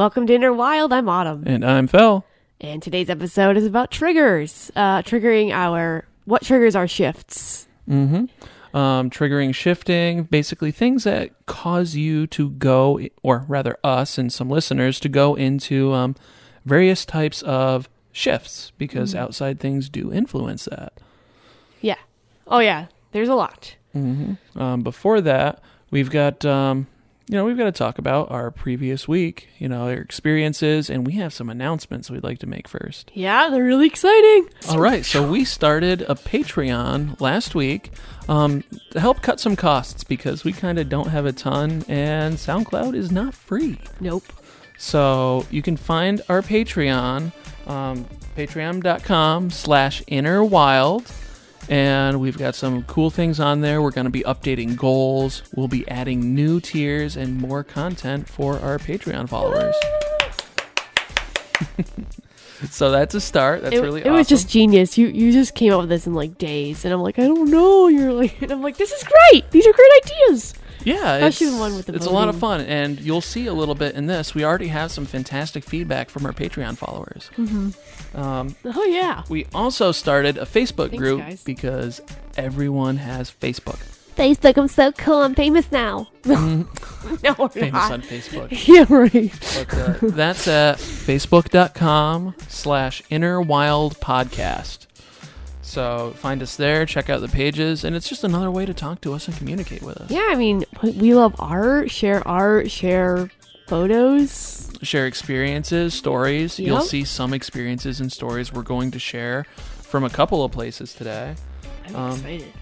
Welcome to Inner Wild. I'm Autumn. And I'm Fel. And today's episode is about triggers. Uh, triggering our, what triggers our shifts? Mm-hmm. Um, triggering shifting, basically things that cause you to go, or rather us and some listeners to go into um, various types of shifts because outside things do influence that. Yeah. Oh, yeah. There's a lot. Mm-hmm. Um, before that, we've got um, you know we've got to talk about our previous week, you know, our experiences, and we have some announcements we'd like to make first. Yeah, they're really exciting. All right, so we started a Patreon last week um, to help cut some costs because we kind of don't have a ton, and SoundCloud is not free. Nope. So you can find our Patreon, um, patreon.com slash inner wild. And we've got some cool things on there. We're going to be updating goals. We'll be adding new tiers and more content for our Patreon followers. so that's a start. That's it, really it awesome. was just genius. You you just came up with this in like days, and I'm like, I don't know. You're like, and I'm like, this is great. These are great ideas. Yeah, Especially it's, the one with the it's a lot of voting. fun, and you'll see a little bit in this. We already have some fantastic feedback from our Patreon followers. Um, Oh yeah. we also started a Facebook Thanks, group guys. because everyone has Facebook. Facebook, I'm so cool. I'm famous now. no, we're Mm-hmm. Famous not. on Facebook. Yeah, right. But uh, that's at facebook.com slash inner wild podcast. So find us there, check out the pages, and it's just another way to talk to us and communicate with us. Yeah, I mean, we love art. Share art. Share photos. share experiences, stories. You'll see some experiences and stories we're going to share from a couple of places today. I'm Um, excited.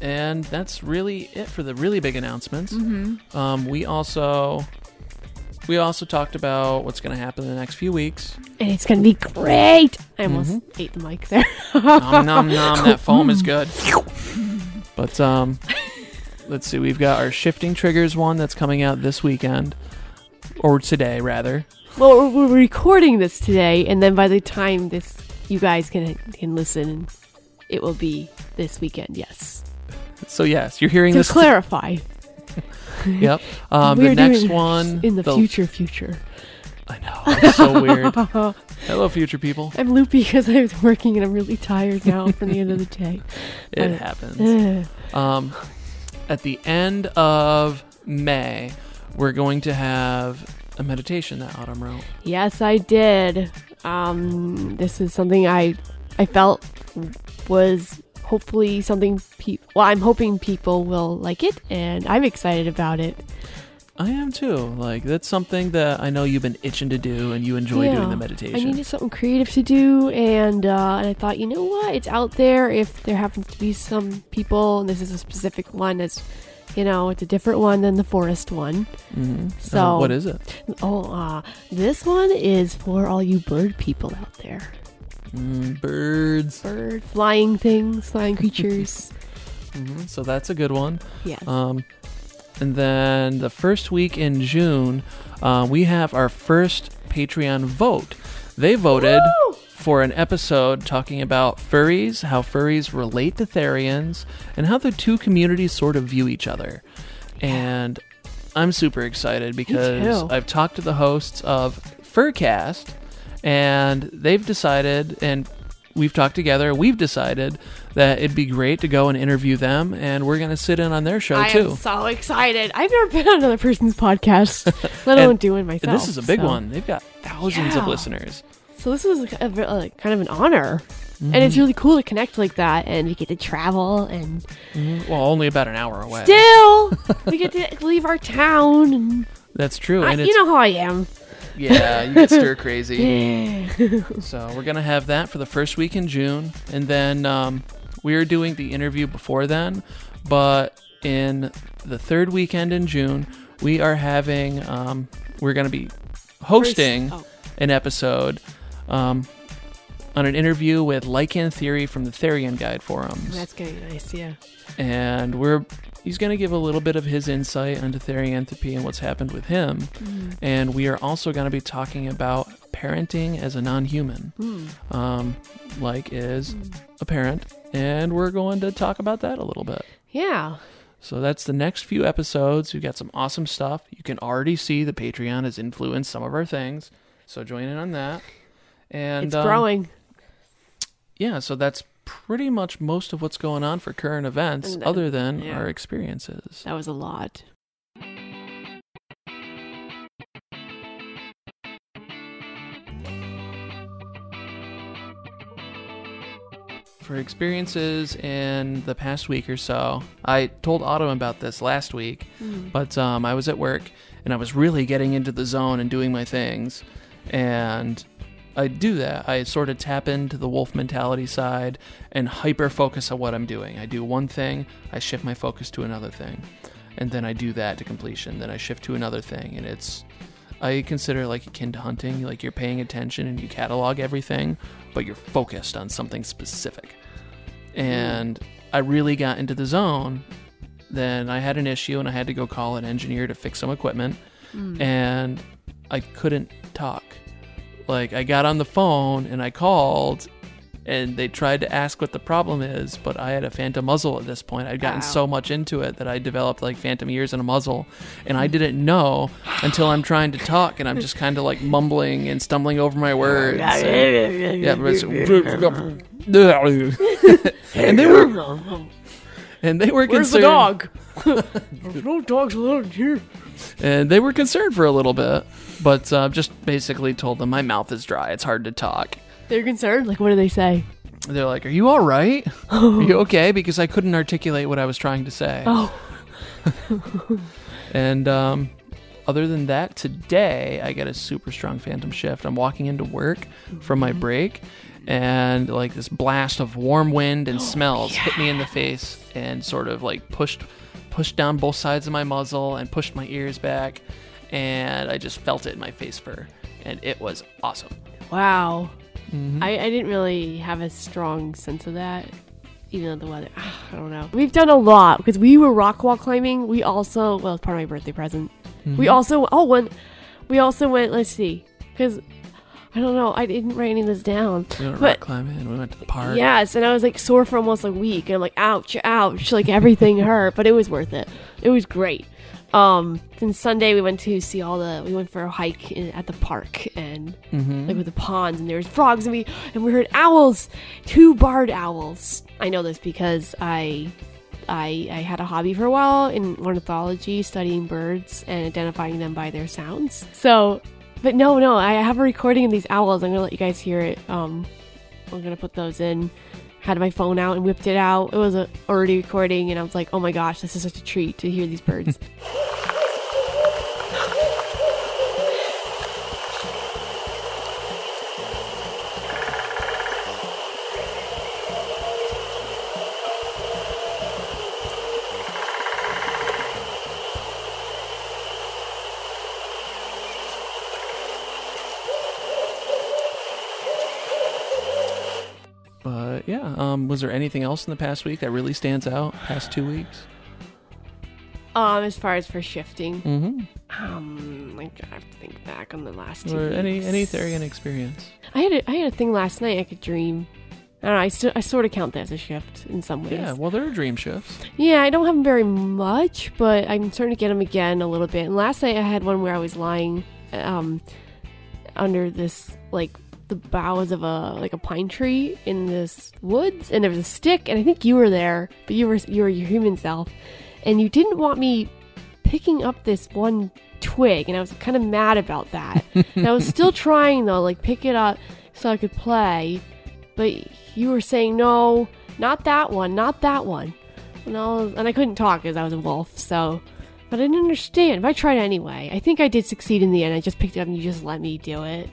And that's really it for the really big announcements. Mm-hmm. Um, we also we also talked about what's going to happen in the next few weeks. And it's gonna be great. I almost Mm-hmm. ate the mic there. nom nom nom. That foam is good. But um, let's see. We've got our shifting triggers one that's coming out this weekend, or today rather. well, we're, we're recording this today, and then by the time this you guys can can listen, it will be this weekend. Yes. So yes, you're hearing To this. To clarify, yep. Um, the next one in the, future. Future. I know. It's so weird. Hello, future people. I'm loopy because I was working and I'm really tired now from the end of the day. It Uh, happens. Ugh. Um, at the end of May, we're going to have a meditation that Autumn wrote. Yes, I did. Um, this is something I I felt was hopefully something. Pe- well, I'm hoping people will like it, and I'm excited about it. I am too. Like that's something that I know you've been itching to do, and you enjoy doing the meditation. I needed something creative to do, and uh, and I thought, you know what? It's out there. If there happens to be some people, and this is a specific one, that's you know, it's a different one than the forest one. Mhm. So- Uh, what is it? Oh, uh, this one is for all you bird people out there. Mm, birds. Bird, flying things, flying creatures. Mhm. So that's a good one. yes. Um, and then the first week in June, uh, we have our first Patreon vote. They voted Woo! for an episode talking about furries, how furries relate to Therians, and how the two communities sort of view each other. And I'm super excited because. I've talked to the hosts of Furcast, and they've decided, and we've talked together, we've decided that it'd be great to go and interview them, and we're going to sit in on their show too. I too. am so excited. I've never been on another person's podcast, let alone doing myself. And this is a big so- one. They've got thousands of listeners. So this is a, kind of an honor, and Mm-hmm. it's really cool to connect like that, and we get to travel, and Mhm. Well, only about an hour away. still we get to leave our town, and That's true. I, And you know how I am. Yeah, you get stir crazy. Yeah. So we're gonna have that for the first week in June, and then um, we are doing the interview before then. But in the third weekend in June, we are having um, we're gonna be hosting First- an episode um, on an interview with Lycan Theory from the Therian Guide oh, forums, that's gonna be nice. Yeah. and we're he's gonna give a little bit of his insight onto therianthropy and what's happened with him. Mm. And we are also going to be talking about parenting as a non-human. Mm. um, like is a parent, and we're going to talk about that a little bit. Yeah. So that's the next few episodes. We've got some awesome stuff. You can already see the Patreon has influenced some of our things. So join in on that. And it's um, growing. yeah, so that's pretty much most of what's going on for current events, then- other than yeah. our experiences. That was a lot. For experiences in the past week or so, I told Autumn about this last week, but um, I was at work and I was really getting into the zone and doing my things. And I do that. I sort of tap into the wolf mentality side and hyper focus on what I'm doing. I do one thing, I shift my focus to another thing, and then I do that to completion. Then I shift to another thing, and it's I consider like akin to hunting. Like you're paying attention and you catalog everything, but you're focused on something specific. And I really got into the zone. Then I had an issue and I had to go call an engineer to fix some equipment, hmm. and I couldn't talk. Like I got on the phone and I called and they tried to ask what the problem is, but I had a phantom muzzle at this point. I'd gotten Ow. so much into it that I developed like phantom ears and a muzzle, and I didn't know until I'm trying to talk and I'm just kind of like mumbling and stumbling over my words. and- yeah, and they were and they were Where's the concerned, dog? There's no dogs allowed here. and they were concerned for a little bit, but uh, just basically told them my mouth is dry. It's hard to talk. They're concerned. Like, what do they say? They're like, "Are you all right? Are you okay?" Because I couldn't articulate what I was trying to say. Oh, And um, other than that, today I get a super strong phantom shift. I'm walking into work from my break, and like this blast of warm wind and smells hit me in the face and sort of like pushed pushed down both sides of my muzzle and pushed my ears back, and I just felt it in my face fur, and it was awesome. wow. Mm-hmm. I, I didn't really have a strong sense of that, even though the weather. I don't know. We've done a lot because we were rock wall climbing. We also, well, it's part of my birthday present. Mm-hmm. We also, oh, one, we also went. Let's see, because I don't know. I didn't write any of this down. We went But- rock climbing. We went to the park. Yes, and I was like sore for almost a week. And I'm like, ouch, ouch, like everything hurt, but it was worth it. It was great. Um, then Sunday we went to see all the. We went for a hike in, at the park and Mm-hmm. like with the ponds, and there was frogs, and we and we heard owls, two barred owls. I know this because I. I, I had a hobby for a while in ornithology, studying birds and identifying them by their sounds. So, but no, no, I have a recording of these owls. I'm gonna let you guys hear it. Um, I'm gonna put those in. Had my phone out and whipped it out. It was already recording, and I was like, "Oh my gosh, this is such a treat to hear these birds." was there anything else in the past week that really stands out? Past two weeks? um, as far as for shifting, Mm-hmm. um, like I have to think back on the last two. Or any any Therian experience? I had a, I had a thing last night. I could dream. I don't know. I, st- I sort of count that as a shift in some ways. Yeah, well, there are dream shifts. Yeah, I don't have them very much, but I'm starting to get them again a little bit. And last night I had one where I was lying um, under this like the boughs of a like a pine tree in this woods, and there was a stick, and I think you were there, but you were you were your human self, and you didn't want me picking up this one twig, and I was kind of mad about that. and I was still trying though, like pick it up so I could play, but you were saying no, not that one, not that one. And I, was, and I couldn't talk because I was a wolf, so. But I didn't understand. But I tried anyway. I think I did succeed in the end. I just picked it up and you just let me do it.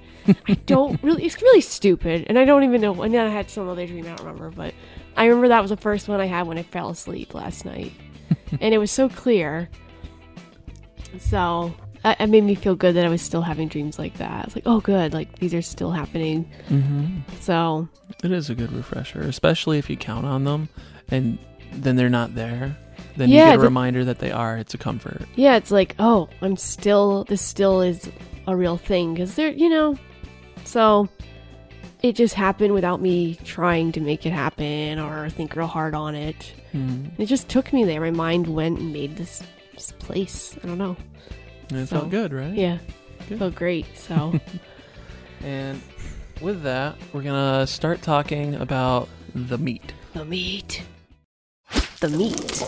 I don't really. It's really stupid, and I don't even know. And then I had some other dream. I don't remember, but I remember that was the first one I had when I fell asleep last night, and it was so clear. So uh, it made me feel good that I was still having dreams like that. It's like, oh, good. Like these are still happening. Mm-hmm. So It is a good refresher, especially if you count on them and then they're not there. Then Yeah, you get a reminder that they are. It's a comfort. yeah, it's like, oh, I'm still. This still is a real thing because they're, you know. So it just happened without me trying to make it happen or think real hard on it. Mm. It just took me there. My mind went and made this, this place. I don't know. It So, felt good, right? Yeah, Good. felt great. So And with that, we're gonna start talking about the meat. the meat, the meat.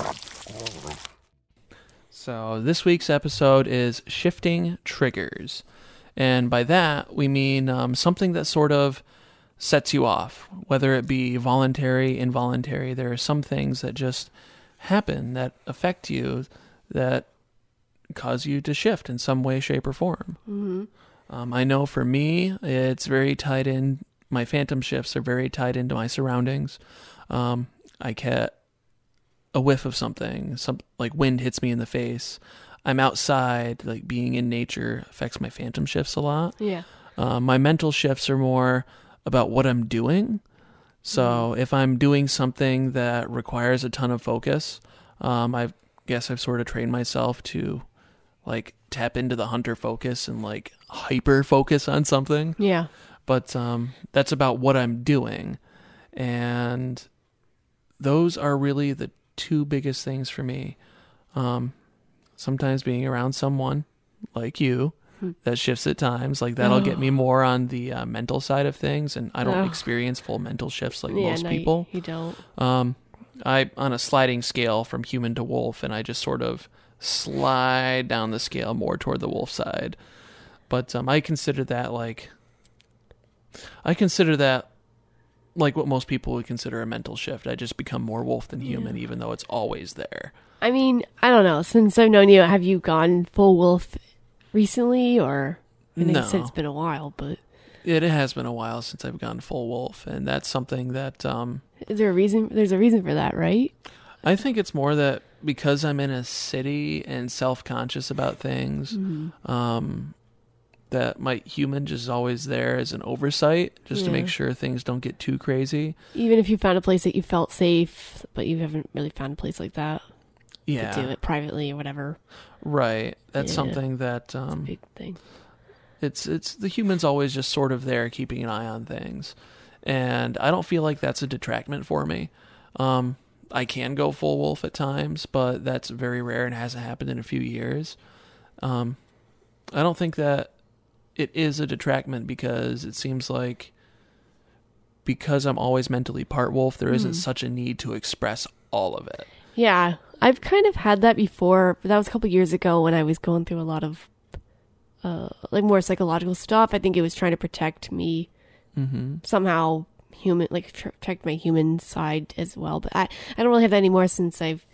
So this week's episode is shifting triggers, and by that we mean um, something that sort of sets you off, whether it be voluntary, involuntary. There are some things that just happen that affect you that cause you to shift in some way, shape, or form. hmm Um, I know for me, it's very tied in. My phantom shifts are very tied into my surroundings. Um, I get a whiff of something, some like wind hits me in the face. I'm outside, like being in nature affects my phantom shifts a lot. Yeah. Um, my mental shifts are more about what I'm doing. So if I'm doing something that requires a ton of focus, um, I guess I've sort of trained myself to like tap into the hunter focus and like hyper focus on something. Yeah. But um, that's about what I'm doing, and those are really the two biggest things for me. Um, sometimes being around someone like you Hmm. that shifts at times like that'll get me Oh. more on the uh, mental side of things and i don't Oh. experience full mental shifts like yeah. most no, you- people You, don't. um i on a sliding scale from human to wolf and i just sort of slide down the scale more toward the wolf side but um i consider that like i consider that like what most people would consider a mental shift i just become more wolf than human Yeah. even though it's always there I mean, I don't know. Since I've known you, have you gone full wolf recently, or I No. it's been a while, but it has been a while since i've gone full wolf and that's something that um is there a reason? There's a reason for that, right? I think it's more that because I'm in a city and self conscious about things, Mm-hmm. um, that my human just is always there as an oversight, just to make sure things don't get too crazy. Even if you found a place that you felt safe, but you haven't really found a place like that Yeah, to do it privately or whatever. right. That's Yeah. something that um, Big thing. it's it's the human's always just sort of there, keeping an eye on things, and I don't feel like that's a detractment for me. Um, I can go full wolf at times, but that's very rare and hasn't happened in a few years. Um, I don't think that it is a detractment because it seems like because I'm always mentally part wolf, there not Mhm. such a need to express all of it. Yeah, I've kind of had that before, but that was a couple years ago when I was going through a lot of uh, like more psychological stuff. I think it was trying to protect me Mm-hmm. somehow human like tr- protect my human side as well but i i don't really have that anymore since i've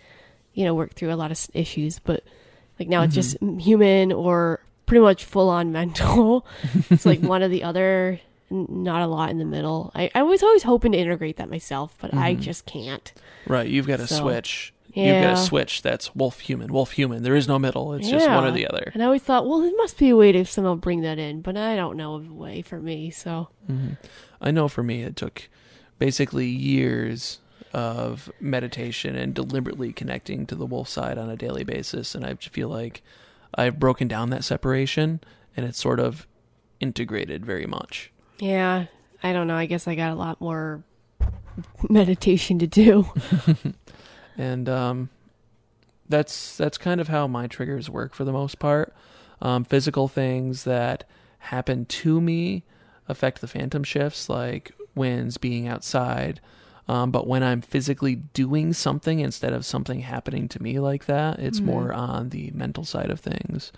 you know worked through a lot of issues but like now it's just human or pretty much full on mental it's like one or the other not a lot in the middle i, I was always hoping to integrate that myself but i Mhm. just can't Right, you've got a So, switch. You've got yeah. a switch that's wolf human, wolf human. There is no middle. It's just one or the other. and i always thought well there must be a way to somehow bring that in but i don't know of a way for me so hmm I know for me, it took basically years of meditation and deliberately connecting to the wolf side on a daily basis. And I feel like I've broken down that separation and it's sort of integrated very much. yeah i don't know i guess i got a lot more meditation to do and um, that's that's kind of how my triggers work for the most part. Um, physical things that happen to me affect the phantom shifts, like winds, being outside. Um, but when I'm physically doing something instead of something happening to me like that, it's Mhm. more on the mental side of things.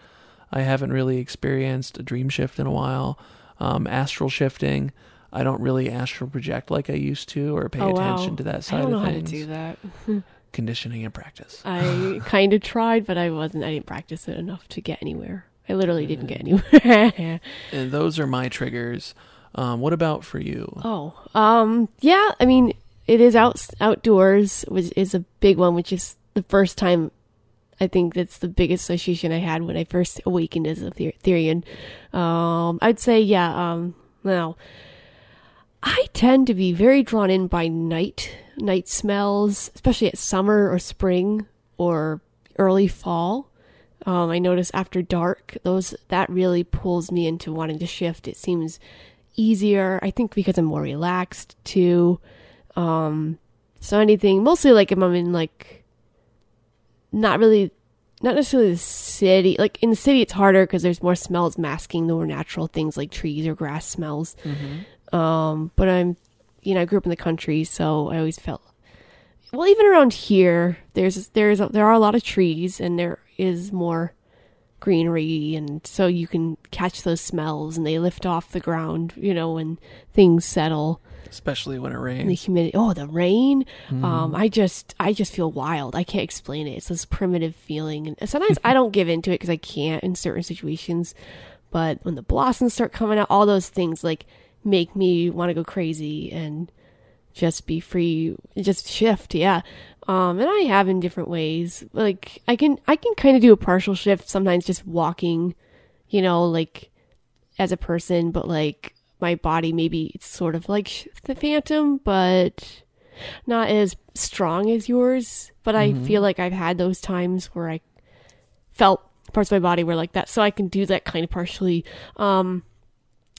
I haven't really experienced a dream shift in a while. Um, astral shifting, I don't really astral project like I used to or pay Oh, wow. attention to that i side don't know of how to things do that conditioning and practice. I kind of tried, but I wasn't. I didn't practice it enough to get anywhere. I literally didn't get anywhere. And those are my triggers. Um, what about for you? oh, um, yeah. I mean, it is out outdoors, which is a big one. Which is the first time. I think that's the biggest association I had when I first awakened as a Ther- Therian. Um, I'd say, yeah. Um, now, I tend to be very drawn in by night night smells, especially at summer or spring or early fall. Um, I notice after dark, those that really pulls me into wanting to shift. It seems easier. I think because I'm more relaxed too. Um, so anything, mostly like if I'm in like, not really, not necessarily the city. Like in the city, it's harder because there's more smells masking the more natural things like trees or grass smells. Um, but I'm, you know, I grew up in the country, so I always felt. Well, even around here, there's there's a, there are a lot of trees, and there is more greenery, and so you can catch those smells, and they lift off the ground, you know, when things settle Especially when it rains. the humidity. Oh, the rain. Um, I just, I just feel wild. I can't explain it. It's this primitive feeling, and sometimes I don't give into it because I can't in certain situations. But when the blossoms start coming out, all those things like make me want to go crazy and just be free, just shift. Yeah. Um, and I have in different ways. Like I can, I can kind of do a partial shift sometimes, just walking. You know, like as a person, but like my body maybe it's sort of like the phantom, but not as strong as yours. But I feel like I've had those times where I felt parts of my body were like that, so I can do that kind of partially. Um,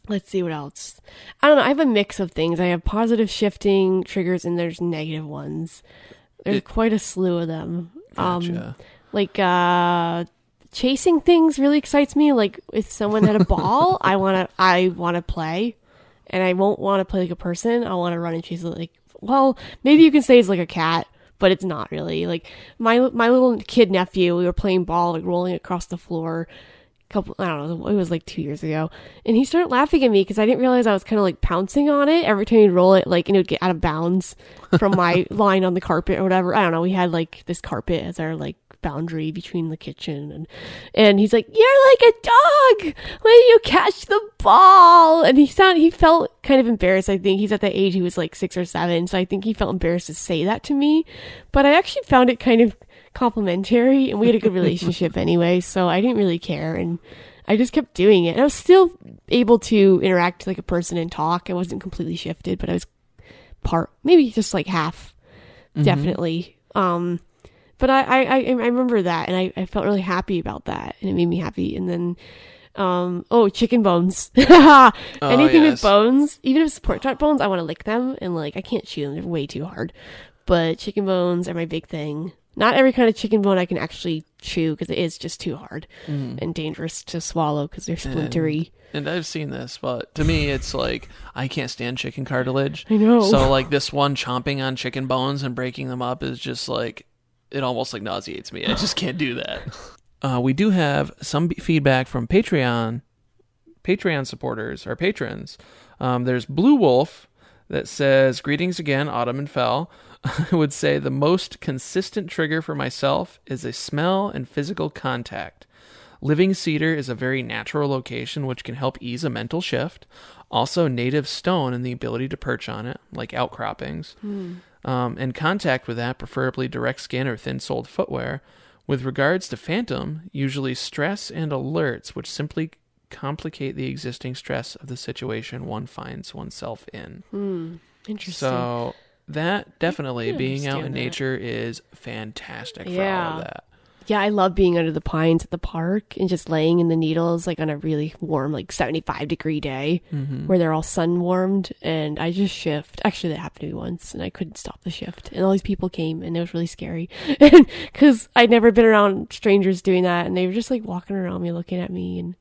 let's see what else. I don't know. I have a mix of things. I have positive shifting triggers, and there's negative ones. There's It- quite a slew of them. Um, like uh chasing things really excites me. Like if someone had a ball i want to i want to play. And i won't want to play like a person. I want to run and chase it like well maybe you can say it's like a cat but it's not really. Like my my little kid nephew we were playing ball like rolling across the floor a couple i don't know it was like two years ago. And he started laughing at me because i didn't realize i was kind of like pouncing on it every time he'd roll it like and it would get out of bounds from my line on the carpet or whatever. I don't know we had like this carpet as our like boundary between the kitchen and and he's like you're like a dog! When you catch the ball? And he sound he felt kind of embarrassed. I think he's at that age he was like six or seven so i think he felt embarrassed to say that to me. But i actually found it kind of complimentary and we had a good relationship anyway so i didn't really care and i just kept doing it. And i was still able to interact like a person and talk. I wasn't completely shifted but i was part maybe just like half definitely. Um but I, I I I remember that, and I, I felt really happy about that, and it made me happy. And then, um, oh, chicken bones. Anything yes. with bones, even if it's pork chop bones, I want to lick them, and like I can't chew them; they're way too hard. But chicken bones are my big thing. Not every kind of chicken bone I can actually chew because it is just too hard and dangerous to swallow because they're splintery. And I've seen this, but to me, it's like I can't stand chicken cartilage. I know. So like this one chomping on chicken bones and breaking them up is just like it almost like nauseates me. I just can't do that. Uh, we do have some b- feedback from Patreon, Patreon supporters, our patrons. Um, there's Blue Wolf that says, "Greetings again, Autumn and Fel." I would say the most consistent trigger for myself is a smell and physical contact. Living cedar is a very natural location which can help ease a mental shift. Also, native stone and the ability to perch on it, like outcroppings. Um, and contact with that, preferably direct skin or thin soled footwear. With regards to phantom, usually stress and alerts, which simply complicate the existing stress of the situation one finds oneself in. Interesting. So, that definitely being out in that. nature is fantastic for all of that. Yeah, I love being under the pines at the park and just laying in the needles like on a really warm, like 75 degree day Mm-hmm. where they're all sun warmed and I just shift. Actually, that happened to me once and I couldn't stop the shift. And all these people came and it was really scary because I'd never been around strangers doing that and they were just like walking around me looking at me and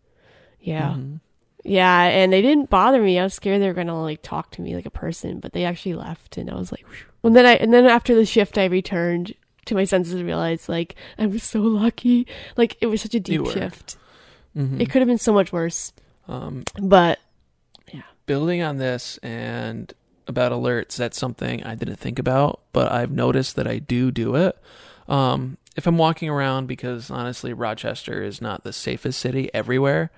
yeah. Mm-hmm. Yeah, and they didn't bother me. I was scared they were gonna like talk to me like a person, but they actually left, and I was like, Phew. and then I and then after the shift, I returned to my senses and realized like I was so lucky. Like it was such a deep shift. Mhm. It could have been so much worse, Um, but yeah, building on this and about alerts, that's something I didn't think about, but I've noticed that I do do it. Um, if I'm walking around, because honestly, Rochester is not the safest city everywhere.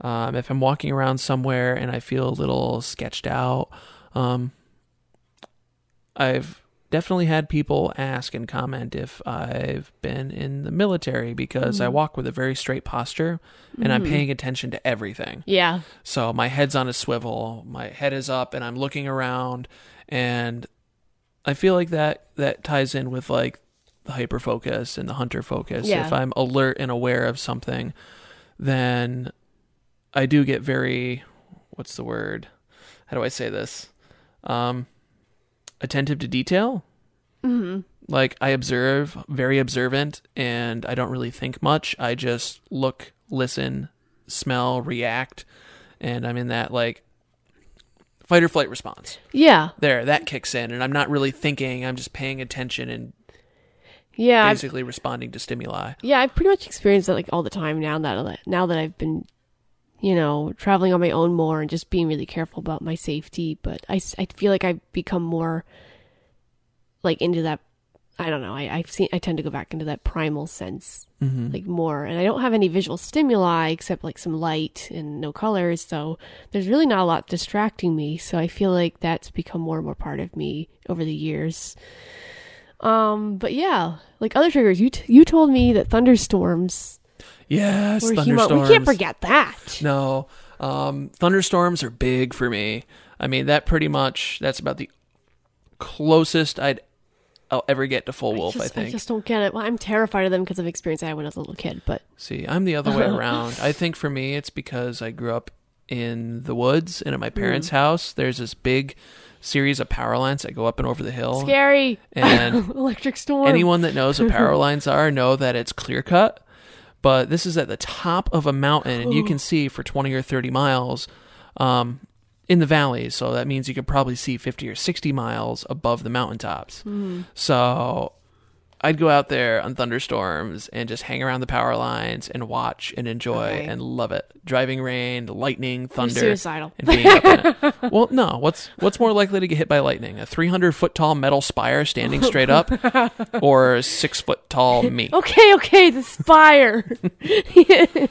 Um, if I'm walking around somewhere and I feel a little sketched out, um, I've definitely had people ask and comment if I've been in the military because I walk with a very straight posture and I'm paying attention to everything. yeah, So my head's on a swivel, my head is up, and I'm looking around, and I feel like that that ties in with like the hyper focus and the hunter focus. Yeah. If I'm alert and aware of something, then I do get very what's the word? how do I say this? Um, attentive to detail. hmm Like I observe, very observant, and I don't really think much. I just look, listen, smell, react, and I'm in that like fight or flight response. Yeah, There, that kicks in, and I'm not really thinking. I'm just paying attention and yeah, I've, basically responding to stimuli. yeah. I've pretty much experienced that like all the time now that now that I've been, you know, traveling on my own more and just being really careful about my safety. But I, I feel like I've become more like into that. I don't know. I, I've seen. I tend to go back into that primal sense Mm-hmm. like more and i don't have any visual stimuli except like some light and no colors so there's really not a lot distracting me so i feel like that's become more and more part of me over the years um but yeah like other triggers you t- you told me that thunderstorms yes, were humo- thunderstorms. we can't forget that No, um, thunderstorms are big for me. I mean, that pretty much that's about the closest I'd I'll ever get to full wolf. just, I think. I just don't get it well, i'm terrified of them because of experience i had when i was a little kid but See, I'm the other way around. I think for me, it's because I grew up in the woods and at my parents' house. There's this big series of power lines that go up and over the hill. scary And electric storm anyone that knows what power lines are know that it's clear cut. But this is at the top of a mountain, and you can see for 20 or 30 miles um, in the valleys. So that means you could probably see 50 or 60 miles above the mountaintops. Hmm. So I'd go out there on thunderstorms and just hang around the power lines and watch and enjoy Okay. and love it. Driving rain, lightning, You're thunder suicidal and being up in it. Well, no. What's what's more likely to get hit by lightning? A 300 foot tall metal spire standing straight up, or a six foot tall me? okay okay the spire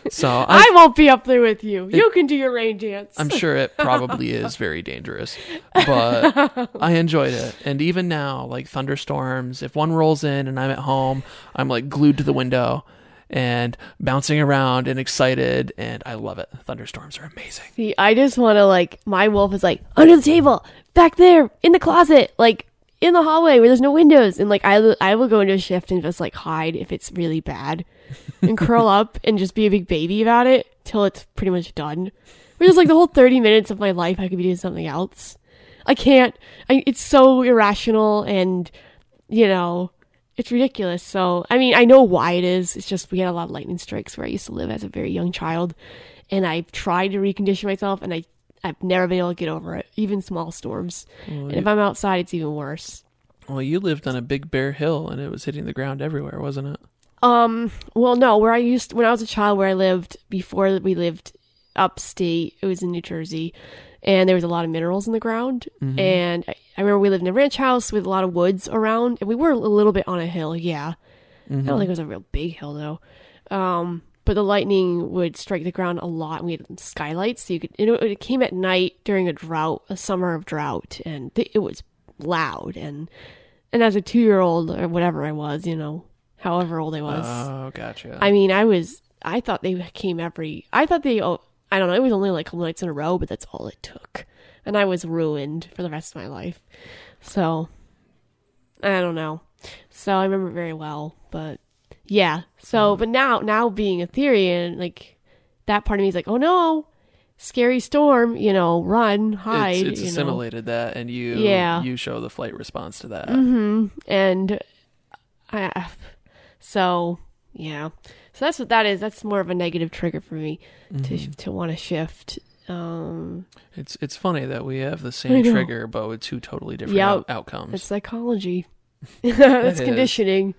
So I I, won't be up there with you. You can do your rain dance. I'm sure it probably is very dangerous, but I enjoyed it. And even now, like thunderstorms, if one rolls in and I'm at home, I'm like glued to the window and bouncing around and excited, and I love it. Thunderstorms are amazing. See, I just want to like my wolf is like under the table, back there in the closet, like in the hallway where there's no windows, and like I will- I will go into a shift and just like hide if it's really bad, and curl up and just be a big baby about it till it's pretty much done. Which is like the whole thirty minutes of my life, I could be doing something else. I can't. I, it's so irrational and you know it's ridiculous. So I mean, I know why it is. It's just we had a lot of lightning strikes where I used to live as a very young child, and I've tried to recondition myself, and I I've never been able to get over it, even small storms. Well, And if I'm outside, it's even worse. Well, you lived on a big bare hill and it was hitting the ground everywhere, wasn't it? Um, well, no, where I used when I was a child, where I lived before we lived upstate, it was in New Jersey, and there was a lot of minerals in the ground. Mm-hmm. And I, I remember we lived in a ranch house with a lot of woods around, and we were a little bit on a hill. Yeah, I don't think it was a real big hill though. Um, but the lightning would strike the ground a lot. and We had skylights, so you could. You know, it came at night during a drought, a summer of drought, and th- it was loud. And and as a two year old or whatever I was, you know, however old I was, Oh, gotcha. I mean, I was. I thought they came every. I thought they. Oh, I don't know. It was only like a couple nights in a row, but that's all it took, and I was ruined for the rest of my life. So, I don't know. So I remember it very well, but yeah. So, but now, now being a Therian, like that part of me is like, oh no, scary storm. You know, run, hide. it's, it's you know. assimilated that, and you Yeah. you show the flight response to that. hmm And I, so yeah, so that's what that is. That's more of a negative trigger for me Mm-hmm. to to want to shift. Um, It's it's funny that we have the same trigger, but with two totally different Yep. out- outcomes. it's psychology. that's is. conditioning.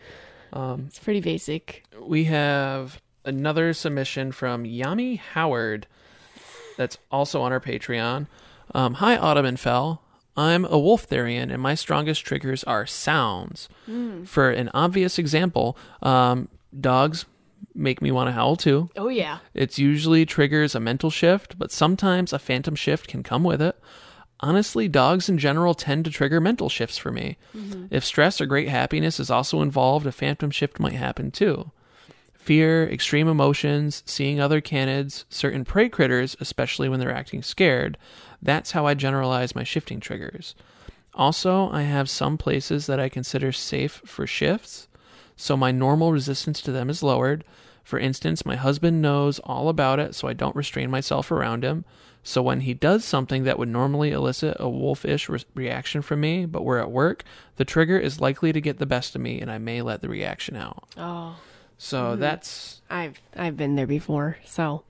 Um, It's pretty basic. we have another submission from Yami Howard that's also on our Patreon. Um, Hi, Autumn and Fel. I'm a wolf therian, and my strongest triggers are sounds. For an obvious example, um, dogs make me want to howl too. Oh yeah. It's usually triggers a mental shift, but sometimes a phantom shift can come with it. Honestly, dogs in general tend to trigger mental shifts for me. Mm-hmm. If stress or great happiness is also involved, a phantom shift might happen too. Fear, extreme emotions, seeing other canids, certain prey critters, especially when they're acting scared, that's how I generalize my shifting triggers. Also, I have some places that I consider safe for shifts, so my normal resistance to them is lowered. For instance, my husband knows all about it, so I don't restrain myself around him. So when he does something that would normally elicit a wolfish re- reaction from me, but we're at work, the trigger is likely to get the best of me and I may let the reaction out. Oh, So that's I've I've been there before. So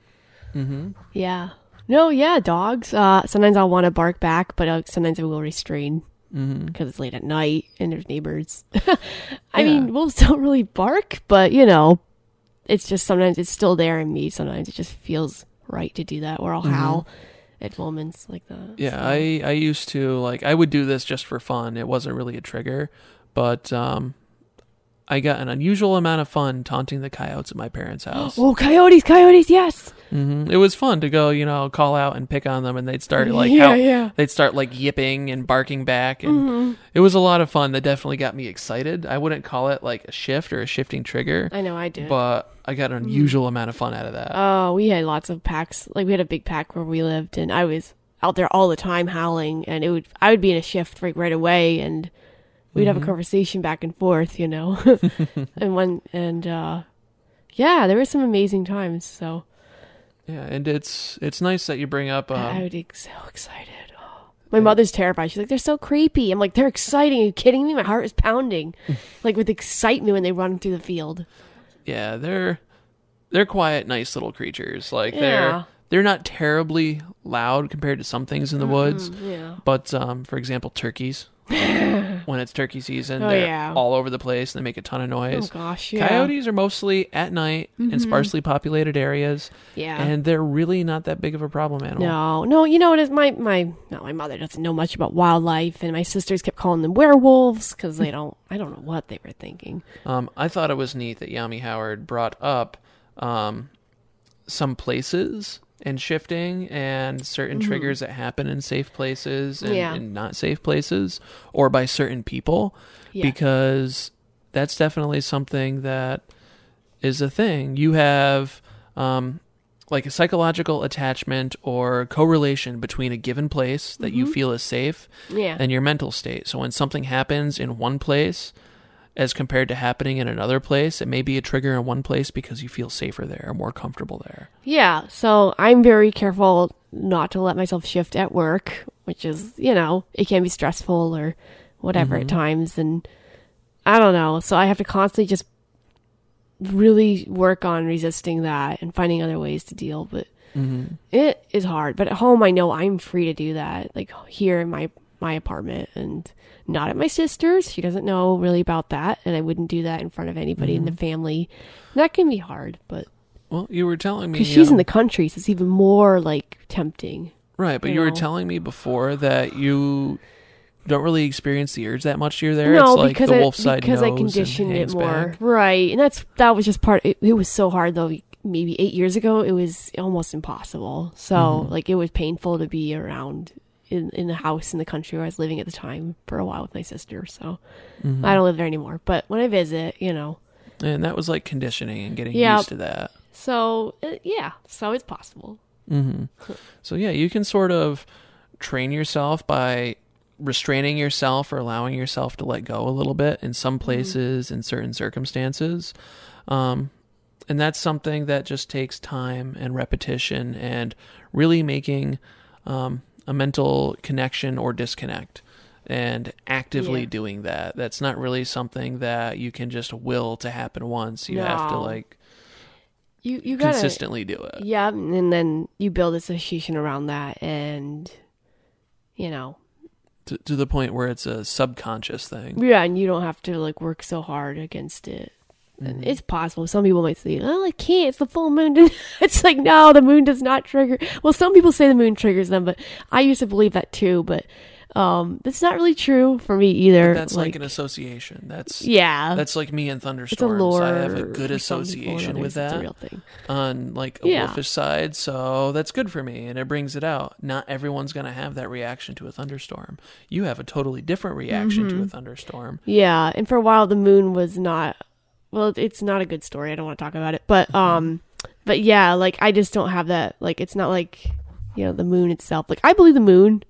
hmm yeah. No, yeah, dogs. Uh, sometimes I'll want to bark back, but uh, sometimes I will restrain mm-hmm because it's late at night and there's neighbors. I Yeah. mean, wolves don't really bark, but you know, it's just sometimes it's still there in me. Sometimes it just feels right to do that, or I'll howl at moments like that. Mm-hmm. Yeah, so. I I used to like I would do this just for fun. It wasn't really a trigger, but um I got an unusual amount of fun taunting the coyotes at my parents' house. Oh, coyotes, coyotes, yes. hmm It was fun to go, you know, call out and pick on them, and they'd start like yeah, how yeah. they'd start like yipping and barking back, and Mm-hmm. it was a lot of fun. That definitely got me excited. I wouldn't call it like a shift or a shifting trigger, I know I did. but I got an unusual amount of fun out of that. Oh, we had lots of packs. Like we had a big pack where we lived, and I was out there all the time howling. And it would, I would be in a shift like right away, and we'd have a conversation back and forth, you know. and when and uh, yeah, there were some amazing times. So yeah, and it's it's nice that you bring up. I Um, would be so excited. Oh. My mother's terrified. She's like, "They're so creepy." I'm like, "They're exciting." Are you kidding me? My heart is pounding, like with excitement when they run through the field. yeah, they're they're quiet, nice little creatures. Like Yeah. they're they're not terribly loud compared to some things in the woods. Yeah. But um, for example, turkeys. when it's turkey season, Oh, they're yeah. all over the place and they make a ton of Oh noise. gosh, yeah. Coyotes are mostly at night in sparsely populated areas, Yeah. and they're really not that big of a problem animal. No, no, you know what is my my no, my mother doesn't know much about wildlife, and my sisters kept calling them werewolves because they don't. I don't know what they were thinking. Um, I thought it was neat that Yami Howard brought up um, some places and shifting and certain triggers that happen in safe places and, Mm-hmm. Yeah. and not safe places or by certain people Yeah. because that's definitely something that is a thing. You have um, like a psychological attachment or correlation between a given place that Mm-hmm. you feel is safe Yeah, and your mental state. So when something happens in one place as compared to happening in another place, it may be a trigger in one place because you feel safer there or more comfortable there. yeah. So I'm very careful not to let myself shift at work, which is you know it can be stressful or whatever at times, and I don't know. So I have to constantly just really work on resisting that and finding other ways to deal. But Mm-hmm. it is hard. But at home, I know I'm free to do that. Like here in my my apartment, and not at my sister's. She doesn't know really about that, and I wouldn't do that in front of anybody in the family. That can be hard, but Well, you were telling me because she's in um, the country, so it's even more like tempting. right, but you you were telling me before that you don't really experience the urge that much. You're there. no, it's like because the I, wolf side because I conditioned it more, back. right? And that's that was just part. It, it was so hard though. Maybe eight years ago, it was almost impossible. So Mm-hmm. like it was painful to be around in in the house in the country where I was living at the time for a while with my sister. So Mm-hmm. I don't live there anymore. But when I visit, you know, And that was like conditioning and getting used to that. so uh, yeah, so it's possible. hmm So yeah, you can sort of train yourself by restraining yourself or allowing yourself to let go a little bit in some places in certain circumstances. Um, and that's something that just takes time and repetition and really making um, a mental connection or disconnect and actively Yeah. doing that. That's not really something that you can just will to happen once. You have to like You you gotta consistently do it. yeah, and then you build association around that, and you know, To, to the point where it's a subconscious thing. Yeah, and you don't have to like work so hard against it. And It's possible. Some people might say, "Oh, I can't. It's the full moon." it's like, no, the moon does not trigger. Well, some people say the moon triggers them, but I used to believe that too. But um, that's not really true for me either. That's like, an association. That's yeah, that's like me and it's a thunderstorms. lore. I have a good for some people, and association with others It's a that real thing. on like a Yeah. wolfish side, so that's good for me and it brings it out. Not everyone's gonna have that reaction to a thunderstorm. You have a totally different reaction Mm-hmm. to a thunderstorm. Yeah, and for a while the moon was not well, it's not a good story. I don't want to talk about it. But um but yeah, like I just don't have that like it's not like you know, the moon itself. Like I believe the moon.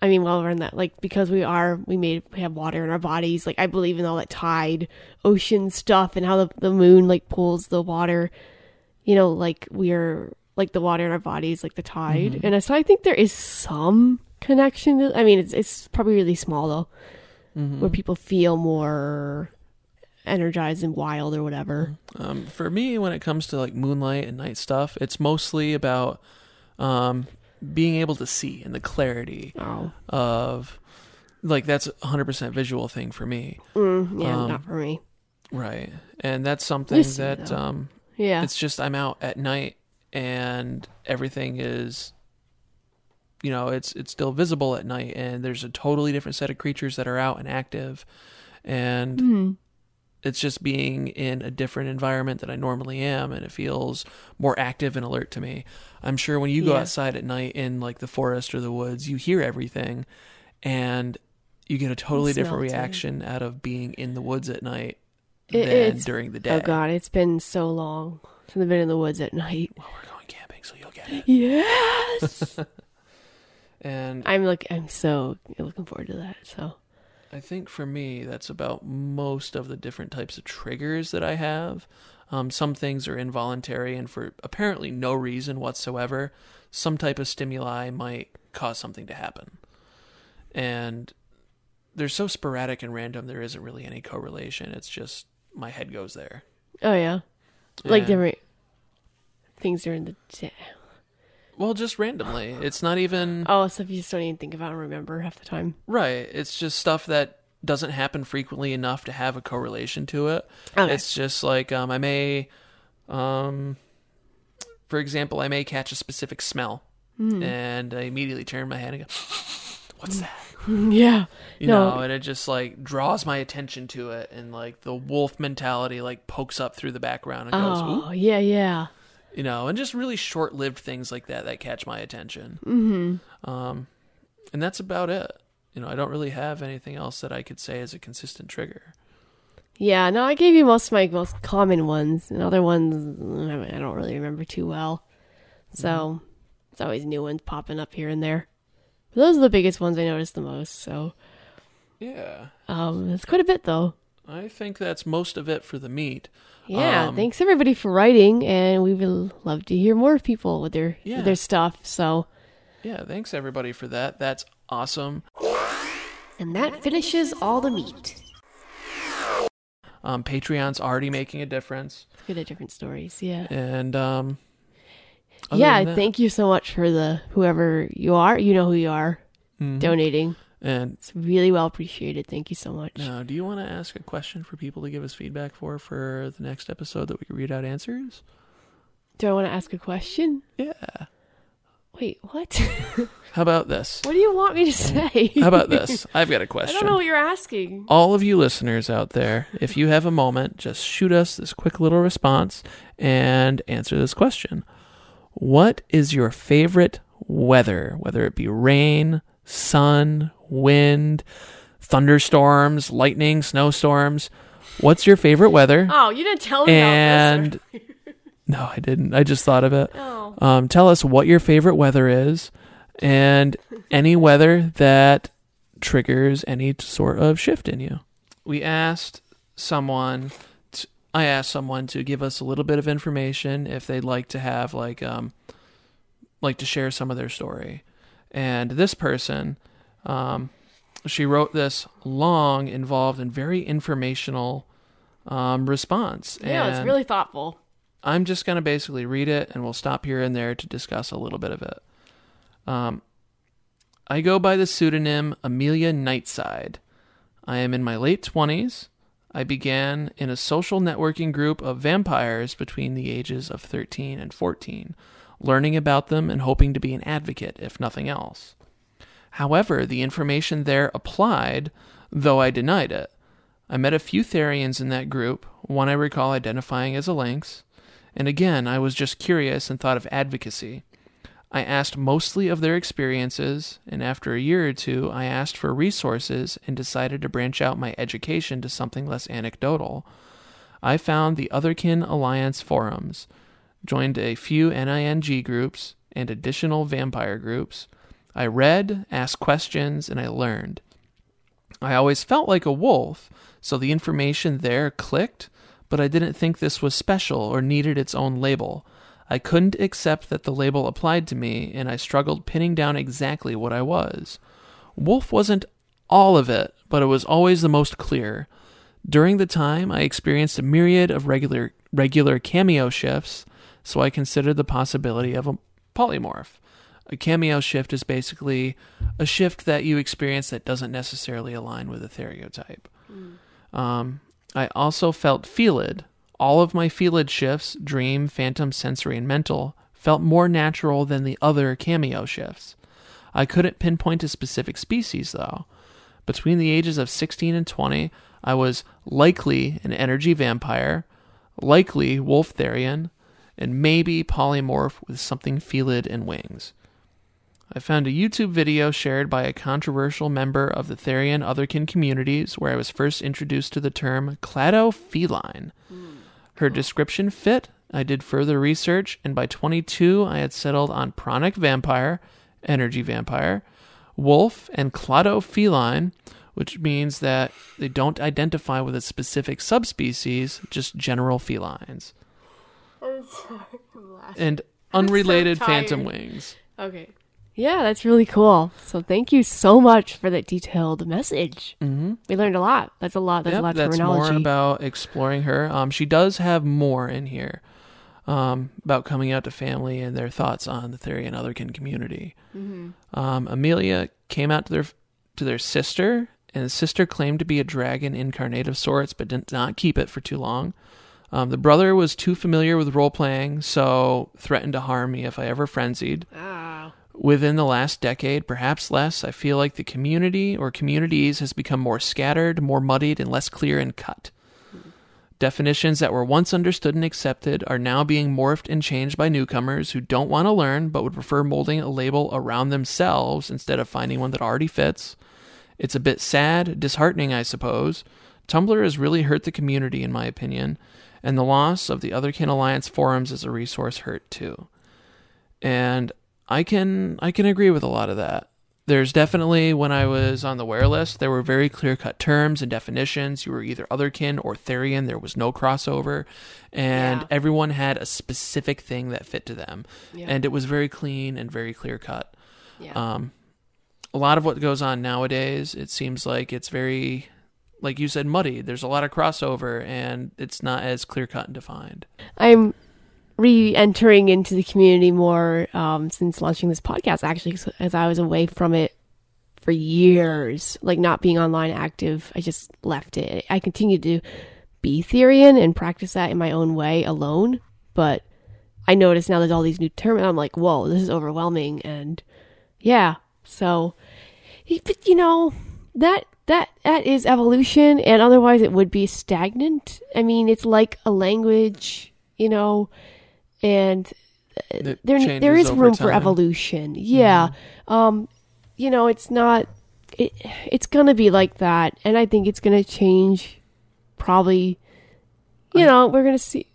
I mean, while we're in that like because we are we made we have water in our bodies, like I believe in all that tide, ocean stuff and how the the moon like pulls the water. You know, like we're like the water in our bodies, like the tide. And so I think there is some connection. To, I mean, it's it's probably really small though, Mm-hmm. where people feel more energized and wild or whatever. Um, for me, when it comes to like moonlight and night stuff, it's mostly about um, being able to see and the clarity Oh, of like that's a hundred percent visual thing for me, mm, yeah, Um, not for me. right? And that's something see, that though. um, Yeah, it's just I'm out at night and everything is you know it's it's still visible at night and there's a totally different set of creatures that are out and active and Mhm. It's just being in a different environment than I normally am and it feels more active and alert to me. I'm sure when you go Yeah. outside at night in like the forest or the woods, you hear everything and you get a totally different reaction out of being in the woods at night It- than during the oh, day. Oh God, it's been so long since I've been in the woods at night. Well, we're going camping, so you'll get it. Yes, And I'm like I'm so looking forward to that. So I think for me, that's about most of the different types of triggers that I have. Um, some things are involuntary, and for apparently no reason whatsoever, some type of stimuli might cause something to happen. And they're so sporadic and random, there isn't really any correlation. It's just my head goes there. oh yeah, like And- different things during the day. Well, just randomly. It's not even. Oh, stuff you just don't even think about and remember half the time. Right. It's just stuff that doesn't happen frequently enough to have a correlation to it. Okay. It's just like um, I may, um, for example, I may catch a specific smell, Hmm. and I immediately turn my head and go, "What's that?" yeah. You No. know, and it just like draws my attention to it, and like the wolf mentality like pokes up through the background and goes, "Ooh," Oh yeah, yeah. You know, and just really short-lived things like that that catch my attention. Mm-hmm. Um, and that's about it. You know, I don't really have anything else that I could say is a consistent trigger. Yeah, no, I gave you most of my most common ones, and other ones I don't really remember too well. So it's always new ones popping up here and there. But those are the biggest ones I noticed the most. So Yeah. um, it's quite a bit though. I think that's most of it for the meat. Yeah, Um, thanks everybody for writing, and we would love to hear more people with their Yeah. with their stuff. So, Yeah, thanks everybody for that. That's awesome. and that finishes all the meat. Um, Patreon's already making a difference, Good at different stories. Yeah. and um, yeah, that- thank you so much for the whoever you are. You know who you are Mhm. donating. And It's really well appreciated. Thank you so much. now, do you want to ask a question for people to give us feedback for for the next episode that we can read out answers? Do I want to ask a question? Yeah. Wait, what? How about this? what do you want me to mm. say? How about this? I've got a question. I don't know what you're asking. all of you listeners out there, if you have a moment, just shoot us this quick little response and answer this question. What is your favorite weather, whether it be rain, sun, wind, thunderstorms, lightning, snowstorms? What's your favorite weather? Oh, you didn't tell me and no, I didn't. I just thought of it. Oh. Um, tell us what your favorite weather is and any weather that triggers any sort of shift in you. We asked someone, I asked someone to give us a little bit of information if they'd like to have like um like to share some of their story. And this person, um, she wrote this long, involved, and very informational um, response. Yeah, it's really thoughtful. I'm just going to basically read it and we'll stop here and there to discuss a little bit of it. Um, I go by the pseudonym Amelia Nightside. I am in my late 20s. I began in a social networking group of vampires between the ages of 13 and 14, learning about them and hoping to be an advocate, if nothing else. However, the information there applied, though I denied it. I met a few Therians in that group, one I recall identifying as a lynx, and again I was just curious and thought of advocacy. I asked mostly of their experiences, and after a year or two, I asked for resources and decided to branch out my education to something less anecdotal. I found the Otherkin Alliance forums, joined a few NING groups and additional vampire groups. I read, asked questions, and I learned. I always felt like a wolf, so the information there clicked, but I didn't think this was special or needed its own label. I couldn't accept that the label applied to me, and I struggled pinning down exactly what I was. Wolf wasn't all of it, but it was always the most clear. During the time, I experienced a myriad of regular regular cameo shifts, so I considered the possibility of a polymorph. A cameo shift is basically a shift that you experience that doesn't necessarily align with a stereotype. Um, I also felt felid. All of my felid shifts, dream, phantom, sensory, and mental, felt more natural than the other cameo shifts. I couldn't pinpoint a specific species, though. Between the ages of 16 and 20, I was likely an energy vampire, likely wolf therian, and maybe polymorph with something felid and wings. I found a YouTube video shared by a controversial member of the Therian Otherkin communities where I was first introduced to the term cladofeline. Her description fit. I did further research, and by 22, I had settled on pranic vampire, energy vampire, wolf, and cladofeline, which means that they don't identify with a specific subspecies, just general felines. And unrelated phantom wings. Okay. Yeah, that's really cool. So thank you so much for that detailed message. Mm-hmm. We learned a lot. That's a lot. That's Yep, a lot of that's terminology. more about exploring her. Um, she does have more in here um, about coming out to family and their thoughts on the Therian Otherkin community. Mm-hmm. Um, Amelia came out to their to their sister, and the sister claimed to be a dragon incarnate of sorts, but did not keep it for too long. Um, the brother was too familiar with role playing, so threatened to harm me if I ever frenzied. Ah. Within the last decade, perhaps less, I feel like the community or communities has become more scattered, more muddied, and less clear and cut. Definitions that were once understood and accepted are now being morphed and changed by newcomers who don't want to learn but would prefer molding a label around themselves instead of finding one that already fits. It's a bit sad, disheartening, I suppose. Tumblr has really hurt the community, in my opinion, and the loss of the Otherkin Alliance forums as a resource hurt too. And I can I can agree with a lot of that. There's definitely when I was on the Werelist, there were very clear cut terms and definitions. You were either otherkin or Therian. There was no crossover, and Yeah. everyone had a specific thing that fit to them, Yeah. and it was very clean and very clear cut. yeah. Um, a lot of what goes on nowadays, it seems like it's very, like you said, muddy. There's a lot of crossover, and it's not as clear cut and defined. I'm re-entering into the community more um, since launching this podcast. Actually, as I was away from it for years, like not being online active, I just left it. I continue to be Therian and practice that in my own way alone, but I notice now there's all these new terms. I'm like, whoa, this is overwhelming, and yeah, so but you know that that that is evolution, and otherwise it would be stagnant. I mean, it's like a language, you know, and It there there is room for evolution. Yeah. Um you know, it's not it it's going to be like that and I think it's going to change probably you I- know, we're going to see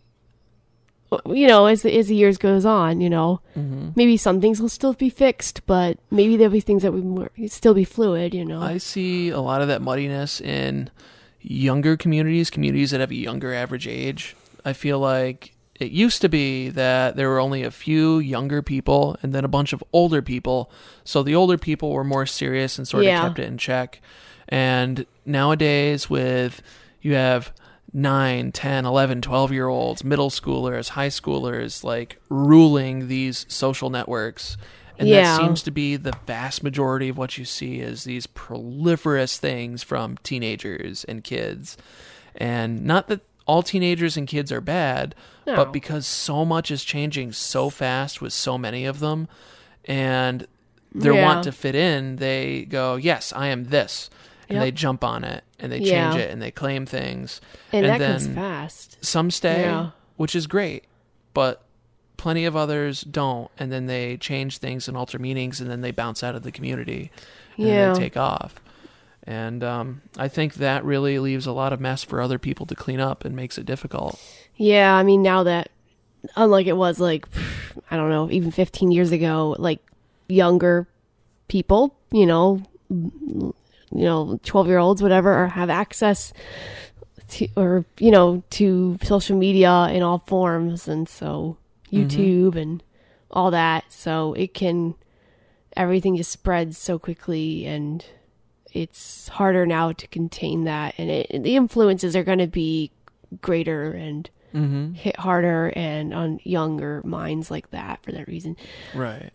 you know, as the, as the years goes on, you know, hmm maybe some things will still be fixed, but maybe there'll be things that would still be fluid, you know. I see a lot of that muddiness in younger communities, communities that have a younger average age. I feel like it used to be that there were only a few younger people and then a bunch of older people. So the older people were more serious and sort Yeah. of kept it in check. And nowadays, with you have 9, 10, 11, 12 year olds, middle schoolers, high schoolers, like ruling these social networks. And Yeah. that seems to be the vast majority of what you see is these proliferous things from teenagers and kids. And not that all teenagers and kids are bad, No. but because so much is changing so fast with so many of them and they Yeah. want to fit in, they go, "Yes, I am this." And Yep. they jump on it and they Yeah. change it and they claim things. and, and that comes then- fast. Some stay, Yeah. which is great, but plenty of others don't and then they change things and alter meanings and then they bounce out of the community and then Yeah. they take off. And um, I think that really leaves a lot of mess for other people to clean up and makes it difficult. Yeah, I mean now that unlike it was like I don't know, even 15 years ago, like younger people, you know, you know, 12-year-olds whatever or have access to or you know, to social media in all forms and so YouTube and all that. So it can, everything just spreads so quickly and it's harder now to contain that. And it, the influences are going to be greater and Mm-hmm. hit harder and on younger minds like that for that reason. Right.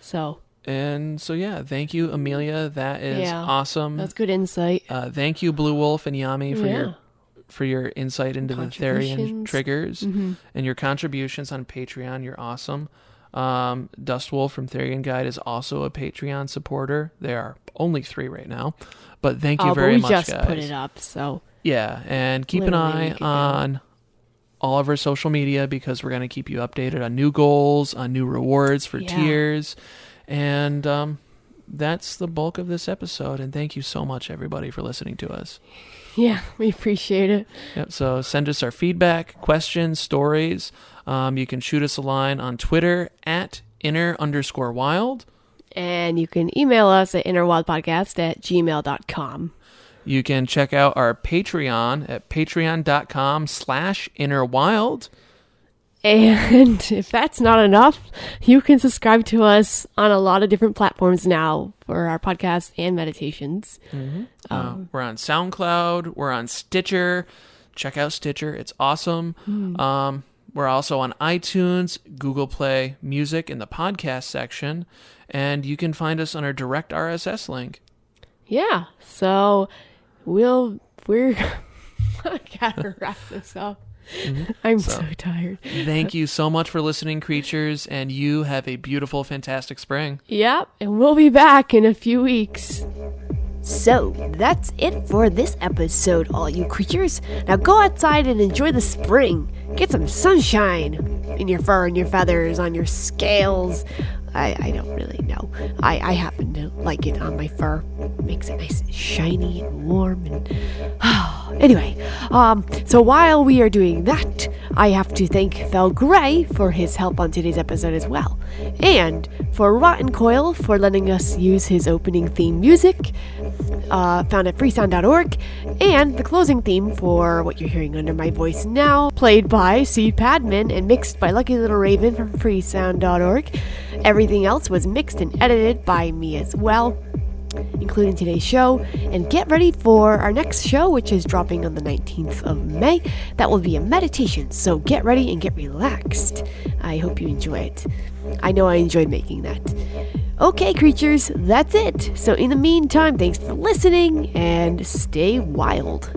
So And so yeah, thank you, Amelia. That is Yeah, awesome. that's good insight. Uh, thank you, Blue Wolf and Yami, for Yeah. your for your insight into the Therian triggers Mm-hmm. and your contributions on Patreon. You're awesome. Um, DustyWolf from Therian Guide is also a Patreon supporter. There are only three right now, but thank you oh, very but we much, just put it up, so Yeah, and keep an eye on all of our social media because we're going to keep you updated on new goals, on new rewards for Yeah. tiers, and um, that's the bulk of this episode. And thank you so much, everybody, for listening to us. yeah, we appreciate it. Yep. So send us our feedback, questions, stories. Um, you can shoot us a line on Twitter at inner underscore wild. And you can email us at innerwildpodcast at gmail.com. You can check out our Patreon at patreon.com slash inner wild. And if that's not enough, you can subscribe to us on a lot of different platforms now for our podcasts and meditations. Uh, we're on SoundCloud. We're on Stitcher. Check out Stitcher. It's awesome. Um, we're also on iTunes, Google Play Music in the podcast section. And you can find us on our direct RSS link. Yeah, so we'll we're I gotta wrap this up. Mm-hmm. I'm so. tired. Thank you so much for listening, creatures, and you have a beautiful, fantastic spring. Yep, and we'll be back in a few weeks. So, that's it for this episode, all you creatures. Now go outside and enjoy the spring. Get some sunshine in your fur and your feathers, on your scales. I, I don't really know. I, I happen to like it on my fur. Makes it nice and shiny and warm and anyway, um, so while we are doing that, I have to thank Fel Gray for his help on today's episode as well. And for Rotten Coil for letting us use his opening theme music, uh, found at freesound.org, and the closing theme for what you're hearing under my voice now, played by Seed Padman and mixed by Lucky Little Raven from freesound.org. Everything else was mixed and edited by me as well including today's show. And get ready for our next show, which is dropping on the 19th of May. That will be a meditation, so get ready and get relaxed. I hope you enjoy it. I know I enjoyed making that. Okay, creatures, that's it. So, in the meantime, thanks for listening and stay wild.